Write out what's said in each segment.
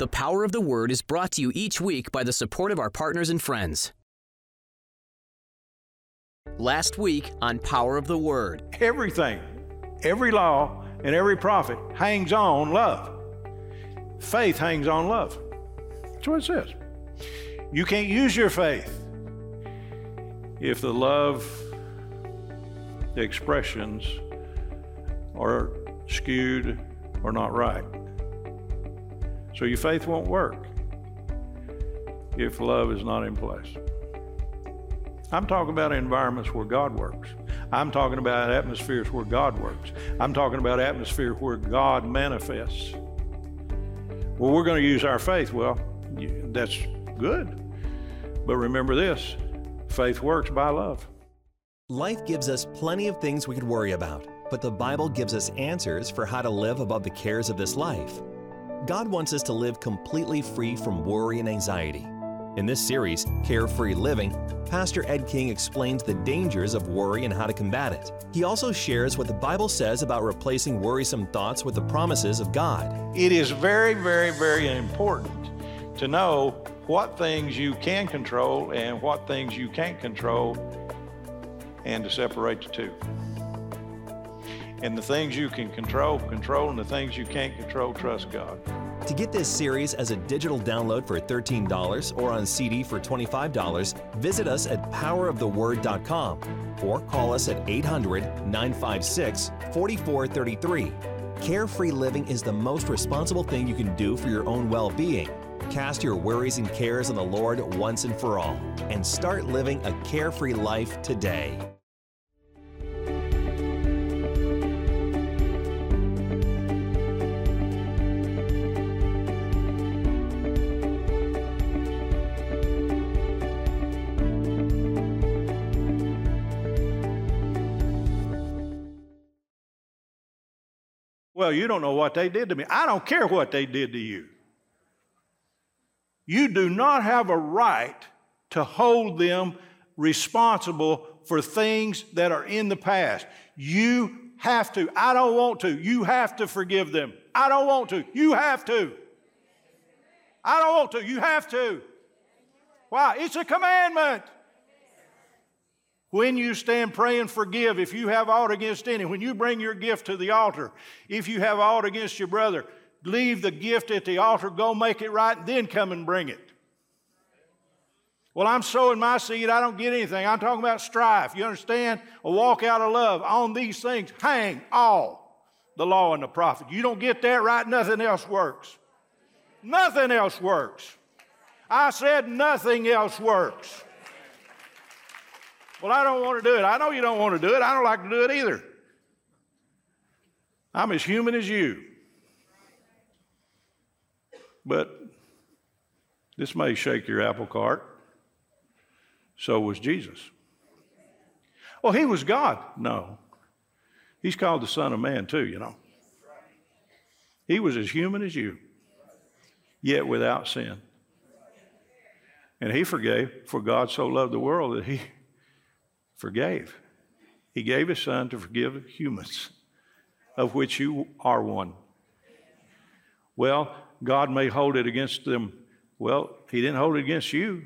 The Power of the Word is brought to you each week by the support of our partners and friends. Last week on Power of the Word, Everything, every law, and every prophet hangs on love. Faith hangs on love. That's what it says. You can't use your faith if the love expressions are skewed or not right. So your faith won't work if love is not in place. I'm talking about environments where God works. I'm talking about atmospheres where God works. I'm talking about atmosphere where God manifests. Well, we're going to use our faith. Well, that's good. But remember this faith works by love. Life gives us plenty of things we could worry about, but the Bible gives us answers for how to live above the cares of this life. God wants us to live completely free from worry and anxiety. In this series, Carefree Living, Pastor Ed King explains the dangers of worry and how to combat it. He also shares what the Bible says about replacing worrisome thoughts with the promises of God. It is very, very, very important to know what things you can control and what things you can't control and to separate the two. And the things you can control, control, and the things you can't control, trust God. To get this series as a digital download for $13 or on CD for $25, visit us at poweroftheword.com or call us at 800 956 4433. Carefree living is the most responsible thing you can do for your own well being. Cast your worries and cares on the Lord once and for all and start living a carefree life today. Well, you don't know what they did to me. I don't care what they did to you. You do not have a right to hold them responsible for things that are in the past. You have to. I don't want to. You have to forgive them. I don't want to. You have to. I don't want to. You have to. Why? It's a commandment. When you stand praying, forgive if you have aught against any. When you bring your gift to the altar, if you have aught against your brother, leave the gift at the altar, go make it right, and then come and bring it. Well, I'm sowing my seed, I don't get anything. I'm talking about strife. You understand? A walk out of love. On these things hang all the law and the prophet. You don't get that right, nothing else works. Nothing else works. I said nothing else works. Well, I don't want to do it. I know you don't want to do it. I don't like to do it either. I'm as human as you. But this may shake your apple cart. So was Jesus. Well, he was God. No. He's called the Son of Man, too, you know. He was as human as you, yet without sin. And he forgave, for God so loved the world that he forgave. He gave his son to forgive humans, of which you are one. Well, God may hold it against them. Well, he didn't hold it against you.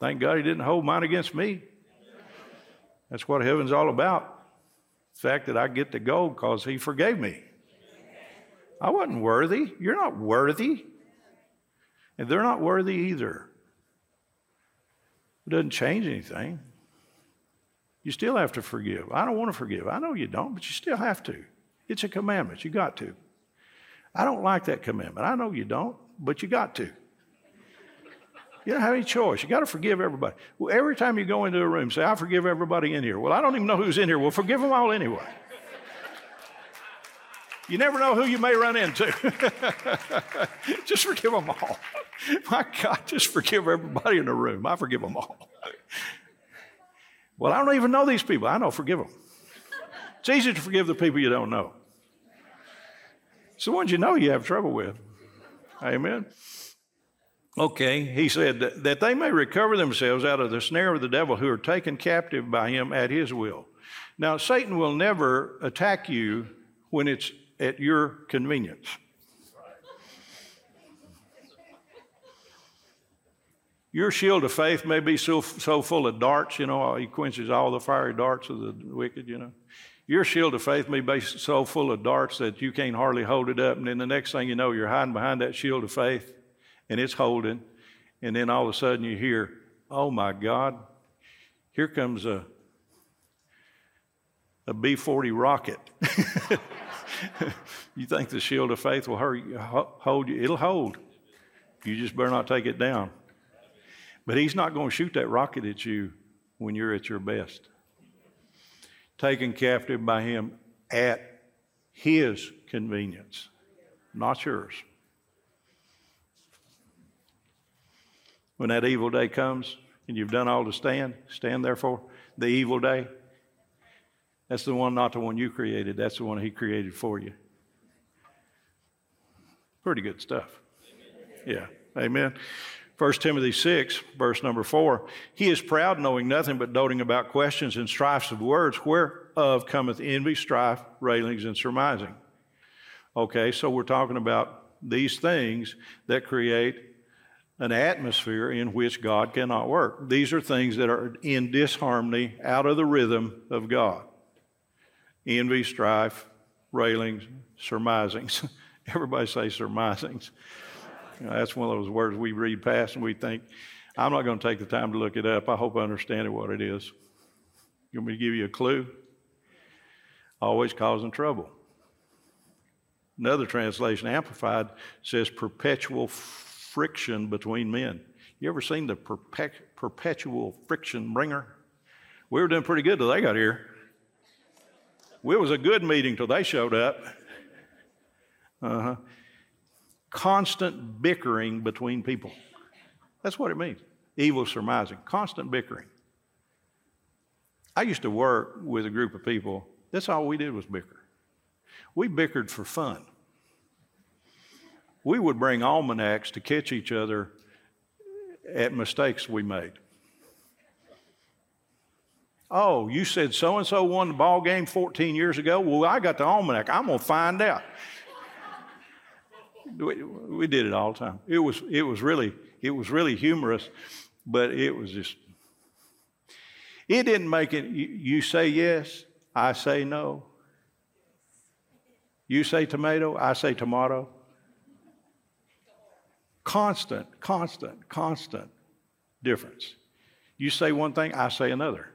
Thank God he didn't hold mine against me. That's what heaven's all about. The fact that I get to go because he forgave me. I wasn't worthy. You're not worthy. And they're not worthy either. It doesn't change anything. You still have to forgive. I don't want to forgive. I know you don't, but you still have to. It's a commandment. You got to. I don't like that commandment. I know you don't, but you got to. You don't have any choice. You got to forgive everybody. Well, every time you go into a room, say, I forgive everybody in here. Well, I don't even know who's in here. Well, forgive them all anyway. You never know who you may run into. just forgive them all. My God, just forgive everybody in the room. I forgive them all. Well, I don't even know these people. I know, forgive them. It's easy to forgive the people you don't know. It's the ones you know you have trouble with. Amen. Okay, he said that, that they may recover themselves out of the snare of the devil who are taken captive by him at his will. Now, Satan will never attack you when it's at your convenience. Your shield of faith may be so, so full of darts, you know, he quenches all the fiery darts of the wicked, you know. Your shield of faith may be so full of darts that you can't hardly hold it up. And then the next thing you know, you're hiding behind that shield of faith and it's holding. And then all of a sudden you hear, oh my God, here comes a, a B 40 rocket. you think the shield of faith will hold you? It'll hold. You just better not take it down. But he's not going to shoot that rocket at you when you're at your best. Taken captive by him at his convenience, not yours. When that evil day comes and you've done all to stand, stand therefore, the evil day, that's the one, not the one you created, that's the one he created for you. Pretty good stuff. Yeah. Amen. 1 Timothy 6, verse number 4 He is proud, knowing nothing but doting about questions and strifes of words, whereof cometh envy, strife, railings, and surmising. Okay, so we're talking about these things that create an atmosphere in which God cannot work. These are things that are in disharmony, out of the rhythm of God envy, strife, railings, surmisings. Everybody say surmisings. You know, that's one of those words we read past and we think, I'm not going to take the time to look it up. I hope I understand what it is. You want me to give you a clue? Always causing trouble. Another translation, Amplified, says perpetual friction between men. You ever seen the perpetual friction bringer? We were doing pretty good till they got here. It was a good meeting till they showed up. Uh huh constant bickering between people. That's what it means. Evil surmising, constant bickering. I used to work with a group of people, that's all we did was bicker. We bickered for fun. We would bring almanacs to catch each other at mistakes we made. Oh, you said so and so won the ball game 14 years ago. Well, I got the almanac. I'm going to find out. We, we did it all the time. It was, it was really, it was really humorous, but it was just, it didn't make it, you, you say yes, I say no. You say tomato, I say tomato. Constant, constant, constant difference. You say one thing, I say another.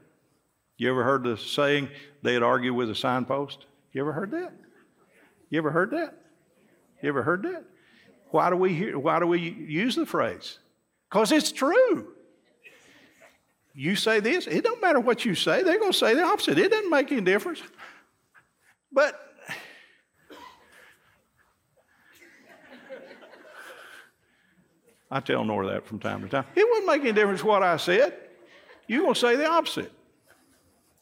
You ever heard the saying, they'd argue with a signpost? You ever heard that? You ever heard that? You ever heard that? Why do we hear, why do we use the phrase? Because it's true. You say this, it don't matter what you say, they're going to say the opposite. It doesn't make any difference. But I tell Nora that from time to time. It wouldn't make any difference what I said. You're going to say the opposite.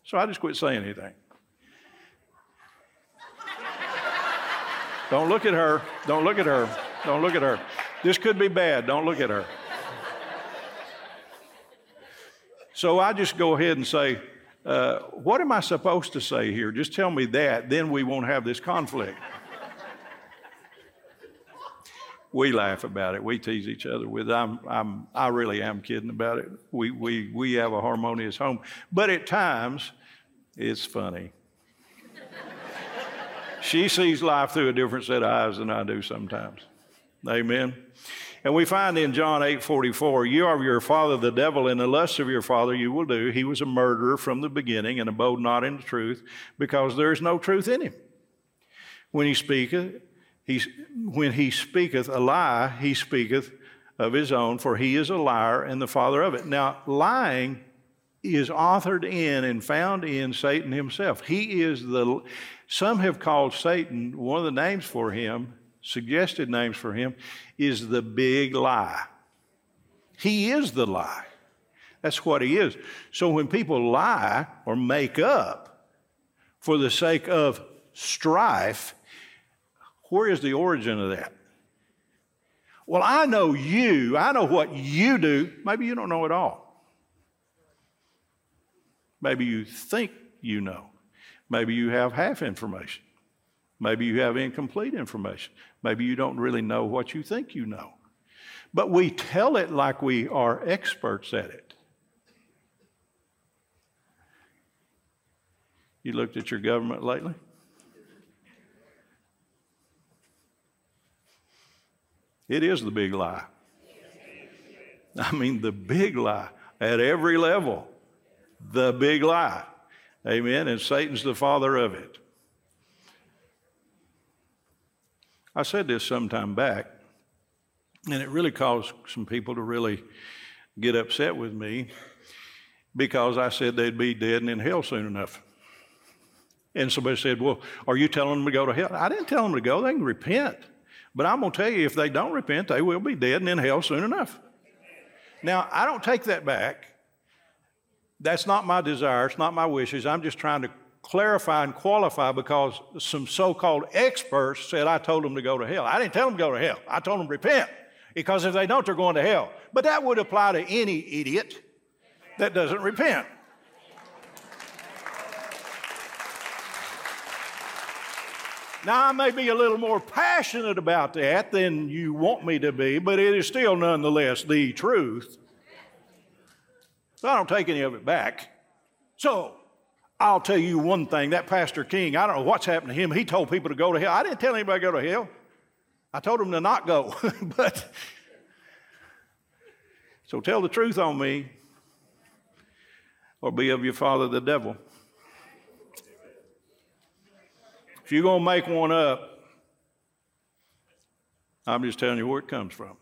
So I just quit saying anything. Don't look at her. Don't look at her. Don't look at her. This could be bad. Don't look at her. So I just go ahead and say, uh, What am I supposed to say here? Just tell me that. Then we won't have this conflict. we laugh about it. We tease each other with. I'm, I'm, I really am kidding about it. We, we, we have a harmonious home, but at times it's funny. She sees life through a different set of eyes than I do sometimes. Amen. And we find in John 8 44, you are your father the devil, and the lusts of your father you will do. He was a murderer from the beginning and abode not in the truth, because there is no truth in him. When he speaketh, he, when he speaketh a lie, he speaketh of his own, for he is a liar and the father of it. Now, lying is authored in and found in Satan himself. He is the some have called Satan, one of the names for him, suggested names for him, is the big lie. He is the lie. That's what he is. So when people lie or make up for the sake of strife, where is the origin of that? Well, I know you, I know what you do. Maybe you don't know it all. Maybe you think you know. Maybe you have half information. Maybe you have incomplete information. Maybe you don't really know what you think you know. But we tell it like we are experts at it. You looked at your government lately? It is the big lie. I mean, the big lie at every level. The big lie. Amen. And Satan's the father of it. I said this some time back, and it really caused some people to really get upset with me because I said they'd be dead and in hell soon enough. And somebody said, Well, are you telling them to go to hell? I didn't tell them to go, they can repent. But I'm going to tell you, if they don't repent, they will be dead and in hell soon enough. Now, I don't take that back. That's not my desire, it's not my wishes. I'm just trying to clarify and qualify because some so called experts said I told them to go to hell. I didn't tell them to go to hell, I told them to repent because if they don't, they're going to hell. But that would apply to any idiot that doesn't repent. Now, I may be a little more passionate about that than you want me to be, but it is still nonetheless the truth. So I don't take any of it back. So I'll tell you one thing that Pastor King, I don't know what's happened to him. He told people to go to hell. I didn't tell anybody to go to hell, I told them to not go. but so tell the truth on me, or be of your father the devil. If you're going to make one up, I'm just telling you where it comes from.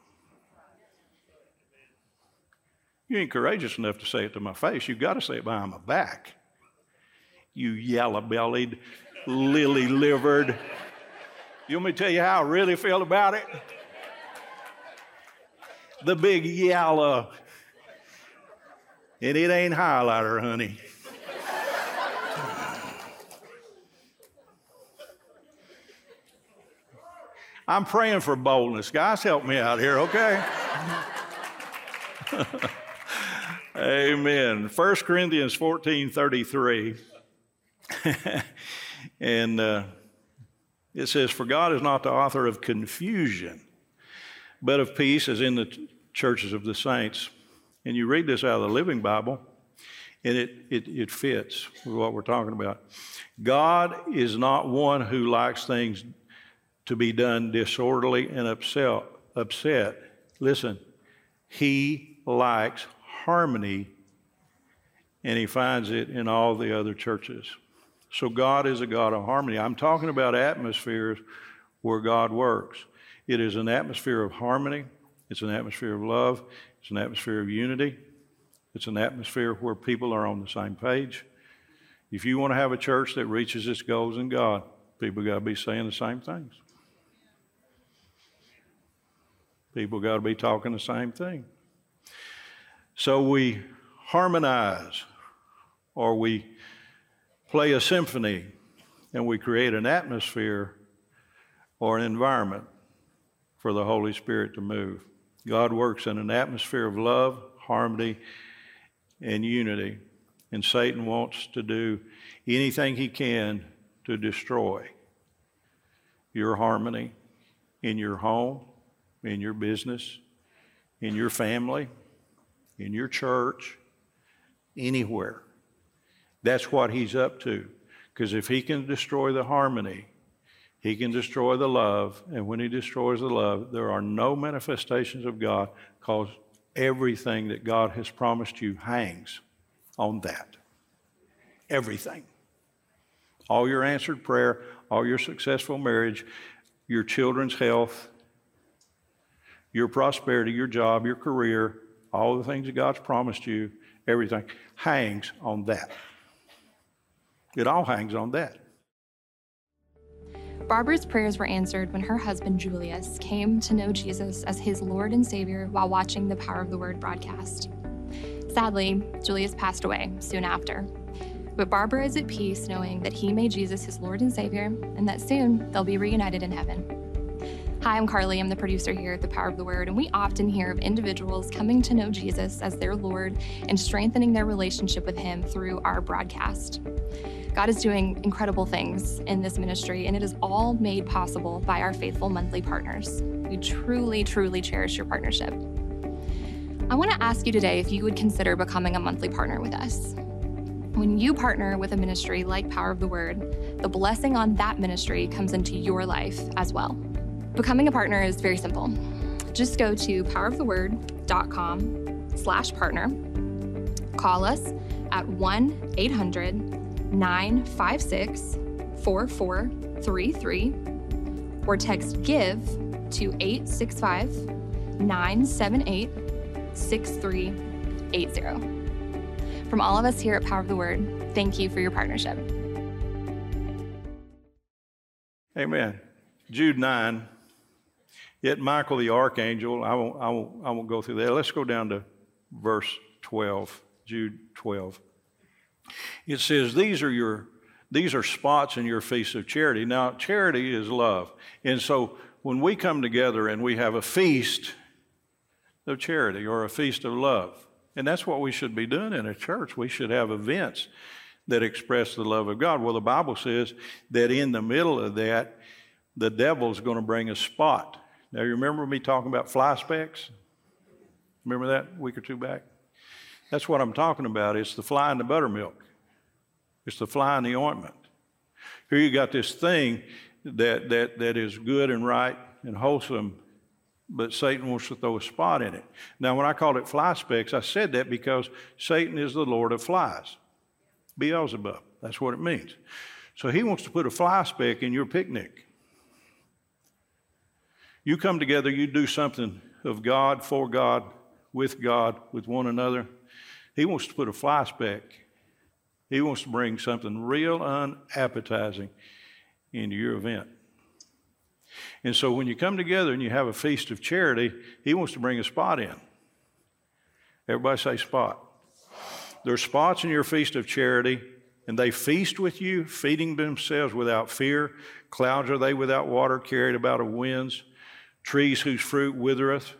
You ain't courageous enough to say it to my face. You've got to say it behind my back. You yellow bellied, lily livered. You want me to tell you how I really feel about it? The big yellow. And it ain't highlighter, honey. I'm praying for boldness. Guys, help me out here, okay? Amen. 1 Corinthians 14 33. and uh, it says, For God is not the author of confusion, but of peace, as in the t- churches of the saints. And you read this out of the Living Bible, and it, it, it fits with what we're talking about. God is not one who likes things to be done disorderly and upset. upset. Listen, he likes harmony and he finds it in all the other churches. So God is a God of harmony. I'm talking about atmospheres where God works. It is an atmosphere of harmony, it's an atmosphere of love, it's an atmosphere of unity, it's an atmosphere where people are on the same page. If you want to have a church that reaches its goals in God, people got to be saying the same things. People got to be talking the same thing. So we harmonize or we play a symphony and we create an atmosphere or an environment for the Holy Spirit to move. God works in an atmosphere of love, harmony, and unity. And Satan wants to do anything he can to destroy your harmony in your home, in your business, in your family, in your church, anywhere. That's what he's up to. Because if he can destroy the harmony, he can destroy the love. And when he destroys the love, there are no manifestations of God because everything that God has promised you hangs on that. Everything. All your answered prayer, all your successful marriage, your children's health, your prosperity, your job, your career, all the things that God's promised you, everything hangs on that. It all hangs on that. Barbara's prayers were answered when her husband Julius came to know Jesus as his Lord and Savior while watching the Power of the Word broadcast. Sadly, Julius passed away soon after. But Barbara is at peace knowing that he made Jesus his Lord and Savior and that soon they'll be reunited in heaven. Hi, I'm Carly. I'm the producer here at The Power of the Word, and we often hear of individuals coming to know Jesus as their Lord and strengthening their relationship with Him through our broadcast. God is doing incredible things in this ministry, and it is all made possible by our faithful monthly partners. We truly, truly cherish your partnership. I want to ask you today if you would consider becoming a monthly partner with us. When you partner with a ministry like Power of the Word, the blessing on that ministry comes into your life as well. Becoming a partner is very simple. Just go to poweroftheword.com slash partner. Call us at 1 800 956 4433 or text GIVE to 865 978 6380. From all of us here at Power of the Word, thank you for your partnership. Amen. Jude 9. Yet Michael the archangel, I won't, I, won't, I won't go through that. Let's go down to verse 12, Jude 12. It says, These are your these are spots in your feast of charity. Now, charity is love. And so when we come together and we have a feast of charity or a feast of love, and that's what we should be doing in a church. We should have events that express the love of God. Well, the Bible says that in the middle of that, the devil's going to bring a spot. Now, you remember me talking about fly specks? Remember that a week or two back? That's what I'm talking about. It's the fly in the buttermilk, it's the fly in the ointment. Here you got this thing that, that, that is good and right and wholesome, but Satan wants to throw a spot in it. Now, when I called it fly specks, I said that because Satan is the Lord of flies. Beelzebub, that's what it means. So he wants to put a fly speck in your picnic. You come together, you do something of God, for God, with God, with one another. He wants to put a fly speck. He wants to bring something real unappetizing into your event. And so when you come together and you have a feast of charity, he wants to bring a spot in. Everybody say spot. There's spots in your feast of charity, and they feast with you, feeding themselves without fear. Clouds are they without water, carried about of winds trees whose fruit withereth,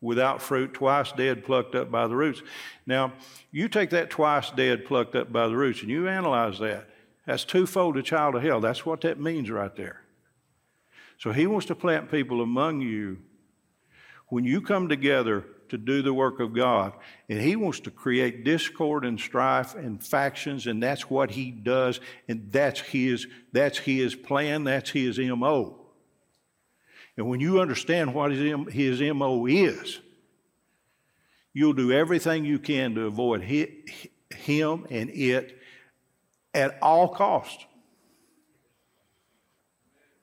without fruit, twice dead, plucked up by the roots. Now, you take that twice dead, plucked up by the roots, and you analyze that. That's twofold a child of hell. That's what that means right there. So he wants to plant people among you when you come together to do the work of God, and he wants to create discord and strife and factions, and that's what he does, and that's his, that's his plan, that's his MO. And when you understand what his, his MO is, you'll do everything you can to avoid him and it at all cost.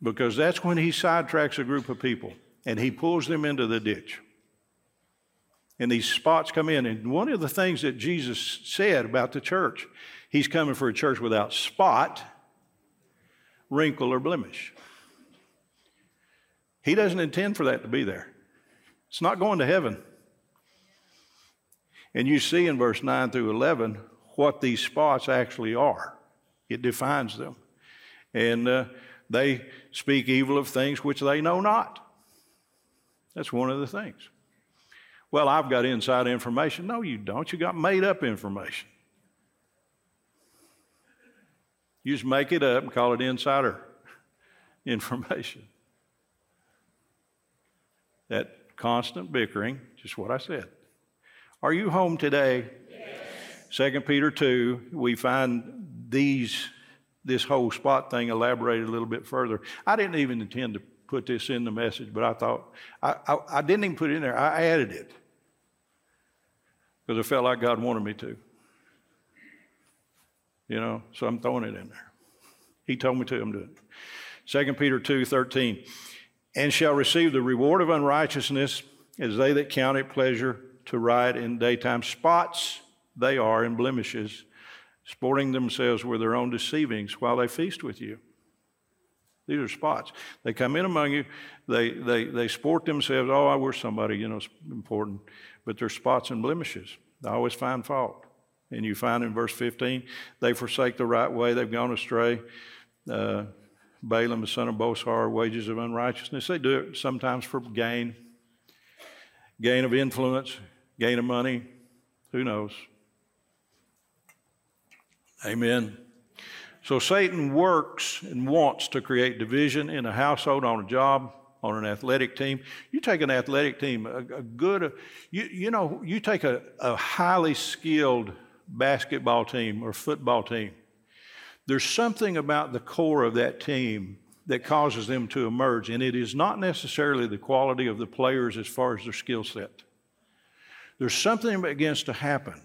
Because that's when he sidetracks a group of people and he pulls them into the ditch. And these spots come in. And one of the things that Jesus said about the church, he's coming for a church without spot, wrinkle, or blemish. He doesn't intend for that to be there. It's not going to heaven. And you see in verse 9 through 11 what these spots actually are. It defines them. And uh, they speak evil of things which they know not. That's one of the things. Well, I've got inside information. No, you don't. You got made up information. You just make it up and call it insider information. That constant bickering, just what I said. Are you home today? Second Peter 2, we find these this whole spot thing elaborated a little bit further. I didn't even intend to put this in the message, but I thought I, I, I didn't even put it in there. I added it because I felt like God wanted me to. You know, so I'm throwing it in there. He told me to. I'm doing it. Second Peter 2, 13 and shall receive the reward of unrighteousness as they that count it pleasure to ride in daytime. Spots they are and blemishes, sporting themselves with their own deceivings while they feast with you. These are spots. They come in among you, they, they, they sport themselves. Oh, I wish somebody, you know, important. But they're spots and blemishes. They always find fault. And you find in verse 15, they forsake the right way, they've gone astray. Uh, Balaam, the son of Bosor, wages of unrighteousness. They do it sometimes for gain, gain of influence, gain of money. Who knows? Amen. So Satan works and wants to create division in a household, on a job, on an athletic team. You take an athletic team, a, a good, you, you know, you take a, a highly skilled basketball team or football team. There's something about the core of that team that causes them to emerge, and it is not necessarily the quality of the players as far as their skill set. There's something that begins to happen.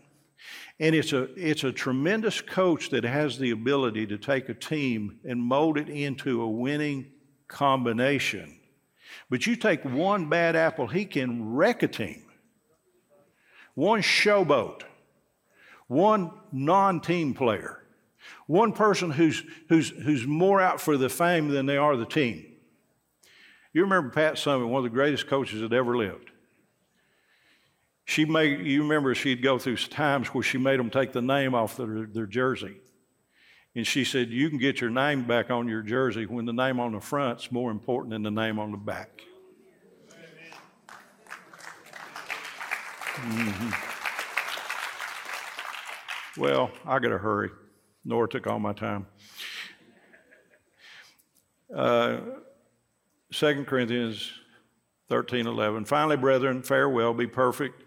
And it's a, it's a tremendous coach that has the ability to take a team and mold it into a winning combination. But you take one bad apple, he can wreck a team. One showboat, one non team player, one person who's, who's, who's more out for the fame than they are the team. You remember Pat Summitt, one of the greatest coaches that ever lived. She made, you remember she'd go through times where she made them take the name off their, their jersey. And she said, You can get your name back on your jersey when the name on the front's more important than the name on the back. Mm-hmm. Well, I got to hurry. Nora took all my time. Uh, 2 Corinthians 13 11. Finally, brethren, farewell, be perfect,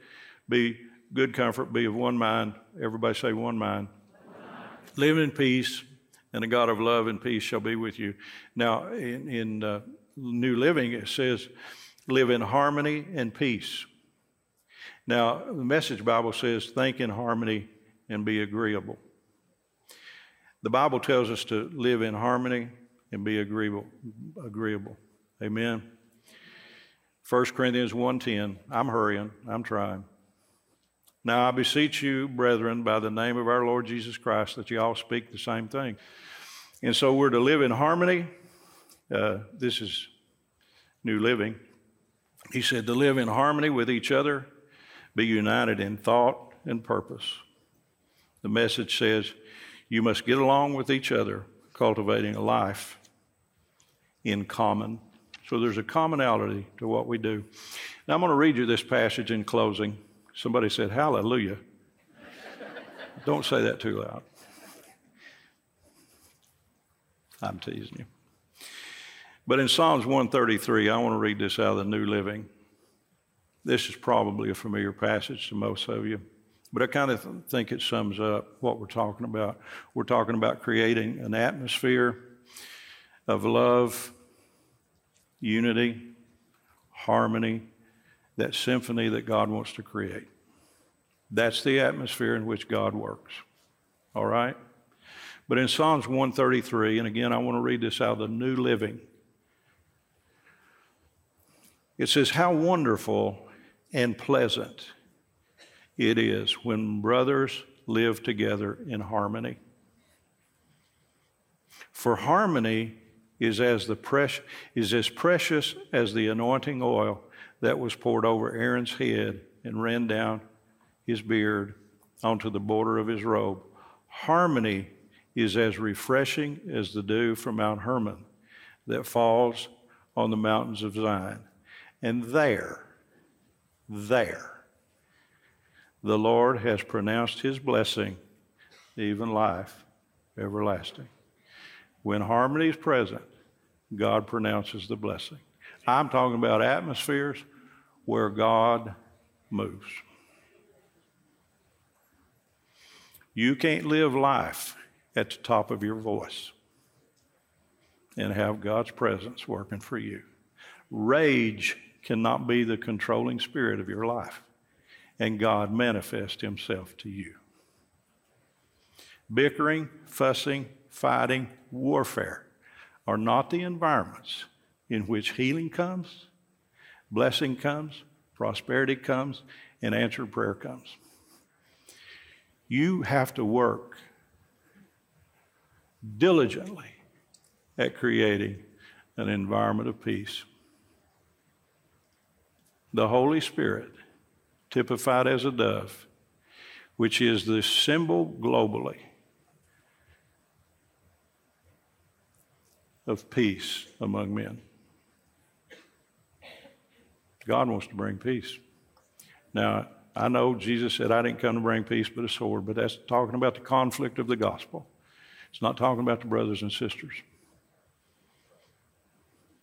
be good comfort, be of one mind. Everybody say one mind. Live in peace, and the God of love and peace shall be with you. Now, in, in uh, New Living, it says, live in harmony and peace. Now, the Message Bible says, think in harmony and be agreeable. The Bible tells us to live in harmony and be agreeable. agreeable. Amen. 1 Corinthians 1:10. I'm hurrying. I'm trying. Now I beseech you, brethren, by the name of our Lord Jesus Christ, that you all speak the same thing. And so we're to live in harmony. Uh, this is New Living. He said to live in harmony with each other, be united in thought and purpose. The message says you must get along with each other, cultivating a life in common. So there's a commonality to what we do. Now I'm going to read you this passage in closing. Somebody said, Hallelujah. Don't say that too loud. I'm teasing you. But in Psalms 133, I want to read this out of the New Living. This is probably a familiar passage to most of you, but I kind of think it sums up what we're talking about. We're talking about creating an atmosphere of love, unity, harmony, that symphony that God wants to create. That's the atmosphere in which God works. All right? But in Psalms 133, and again, I want to read this out of the New Living. It says, How wonderful and pleasant it is when brothers live together in harmony. For harmony is as, the pres- is as precious as the anointing oil that was poured over Aaron's head and ran down his beard onto the border of his robe. Harmony is as refreshing as the dew from Mount Hermon that falls on the mountains of Zion. And there, there, the Lord has pronounced his blessing, even life everlasting. When harmony is present, God pronounces the blessing. I'm talking about atmospheres where God moves. You can't live life at the top of your voice and have God's presence working for you. Rage cannot be the controlling spirit of your life, and God manifest Himself to you. Bickering, fussing, fighting, warfare are not the environments in which healing comes, blessing comes, prosperity comes, and answered prayer comes. You have to work diligently at creating an environment of peace. The Holy Spirit, typified as a dove, which is the symbol globally of peace among men. God wants to bring peace. Now, I know Jesus said, I didn't come to bring peace but a sword, but that's talking about the conflict of the gospel. It's not talking about the brothers and sisters.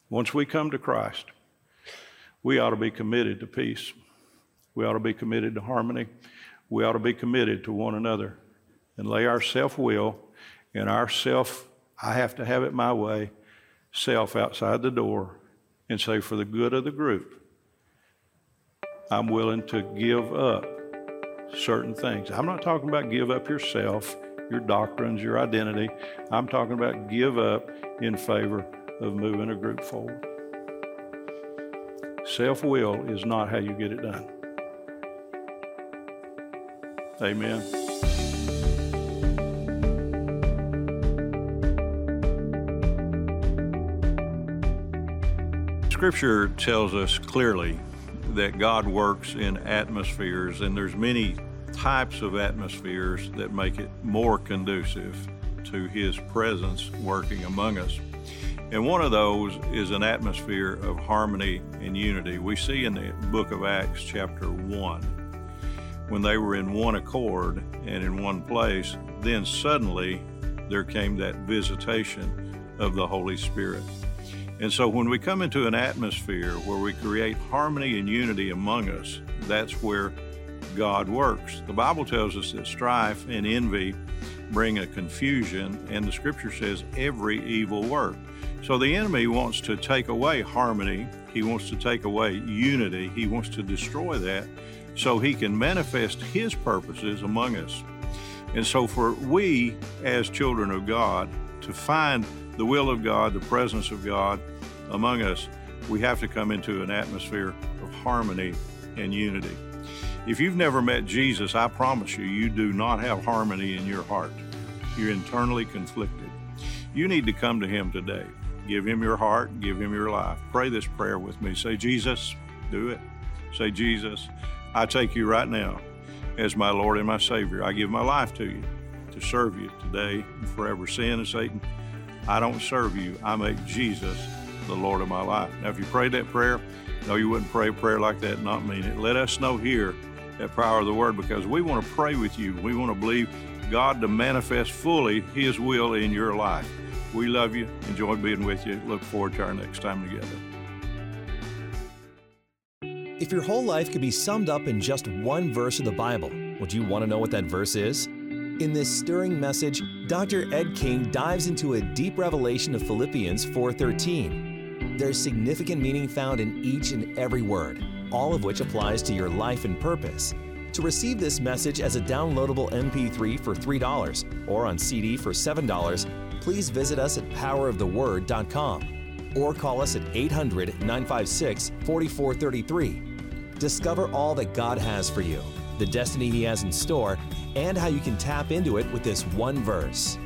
Once we come to Christ, we ought to be committed to peace. We ought to be committed to harmony. We ought to be committed to one another and lay our self will and our self, I have to have it my way, self outside the door and say, for the good of the group, I'm willing to give up certain things. I'm not talking about give up yourself, your doctrines, your identity. I'm talking about give up in favor of moving a group forward. Self will is not how you get it done. Amen. Scripture tells us clearly that God works in atmospheres, and there's many types of atmospheres that make it more conducive to His presence working among us. And one of those is an atmosphere of harmony and unity. We see in the book of Acts, chapter 1, when they were in one accord and in one place, then suddenly there came that visitation of the Holy Spirit. And so when we come into an atmosphere where we create harmony and unity among us, that's where God works. The Bible tells us that strife and envy bring a confusion, and the scripture says every evil work. So the enemy wants to take away harmony, he wants to take away unity, he wants to destroy that so he can manifest his purposes among us. And so for we as children of God to find the will of God, the presence of God among us, we have to come into an atmosphere of harmony and unity. If you've never met Jesus, I promise you, you do not have harmony in your heart. You're internally conflicted. You need to come to Him today. Give Him your heart, give Him your life. Pray this prayer with me. Say, Jesus, do it. Say, Jesus, I take you right now as my Lord and my Savior. I give my life to you to serve you today and forever. Sin and Satan, I don't serve you. I make Jesus the Lord of my life. Now, if you prayed that prayer, no, you wouldn't pray a prayer like that and not mean it. Let us know here at Power of the Word because we want to pray with you. We want to believe God to manifest fully His will in your life. We love you. Enjoy being with you. Look forward to our next time together. If your whole life could be summed up in just one verse of the Bible, would you want to know what that verse is? In this stirring message, Dr. Ed King dives into a deep revelation of Philippians 4:13. There's significant meaning found in each and every word, all of which applies to your life and purpose. To receive this message as a downloadable MP3 for $3 or on CD for $7, please visit us at poweroftheword.com or call us at 800 956 4433. Discover all that God has for you, the destiny He has in store, and how you can tap into it with this one verse.